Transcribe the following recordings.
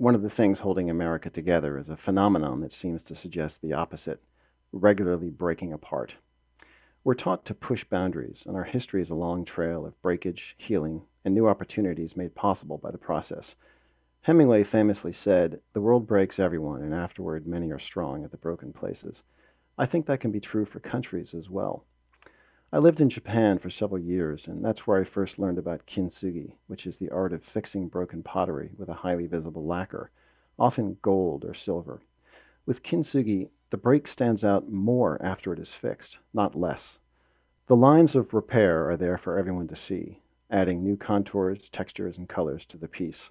one of the things holding America together is a phenomenon that seems to suggest the opposite, regularly breaking apart. We're taught to push boundaries, and our history is a long trail of breakage, healing, and new opportunities made possible by the process. Hemingway famously said, The world breaks everyone, and afterward many are strong at the broken places. I think that can be true for countries as well. I lived in Japan for several years, and that's where I first learned about kintsugi, which is the art of fixing broken pottery with a highly visible lacquer, often gold or silver. With kintsugi, the break stands out more after it is fixed, not less. The lines of repair are there for everyone to see, adding new contours, textures, and colors to the piece.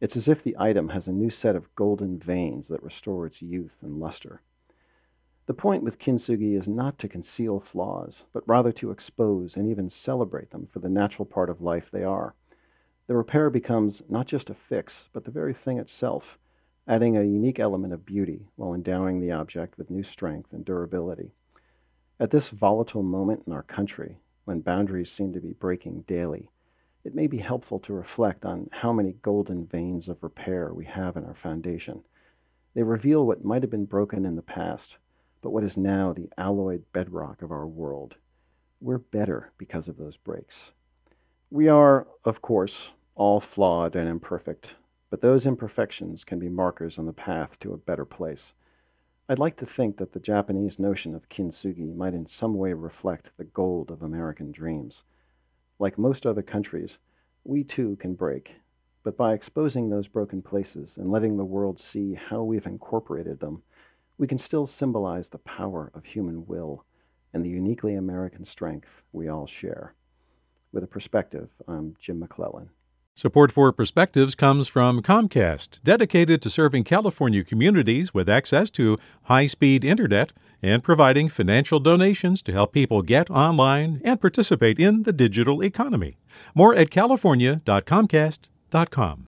It's as if the item has a new set of golden veins that restore its youth and luster. The point with kintsugi is not to conceal flaws, but rather to expose and even celebrate them for the natural part of life they are. The repair becomes not just a fix, but the very thing itself, adding a unique element of beauty while endowing the object with new strength and durability. At this volatile moment in our country, when boundaries seem to be breaking daily, it may be helpful to reflect on how many golden veins of repair we have in our foundation. They reveal what might have been broken in the past but what is now the alloyed bedrock of our world. We're better because of those breaks. We are, of course, all flawed and imperfect, but those imperfections can be markers on the path to a better place. I'd like to think that the Japanese notion of kintsugi might in some way reflect the gold of American dreams. Like most other countries, we too can break, but by exposing those broken places and letting the world see how we've incorporated them, we can still symbolize the power of human will and the uniquely American strength we all share. With a perspective, I'm Jim McClellan. Support for Perspectives comes from Comcast, dedicated to serving California communities with access to high speed internet and providing financial donations to help people get online and participate in the digital economy. More at california.comcast.com.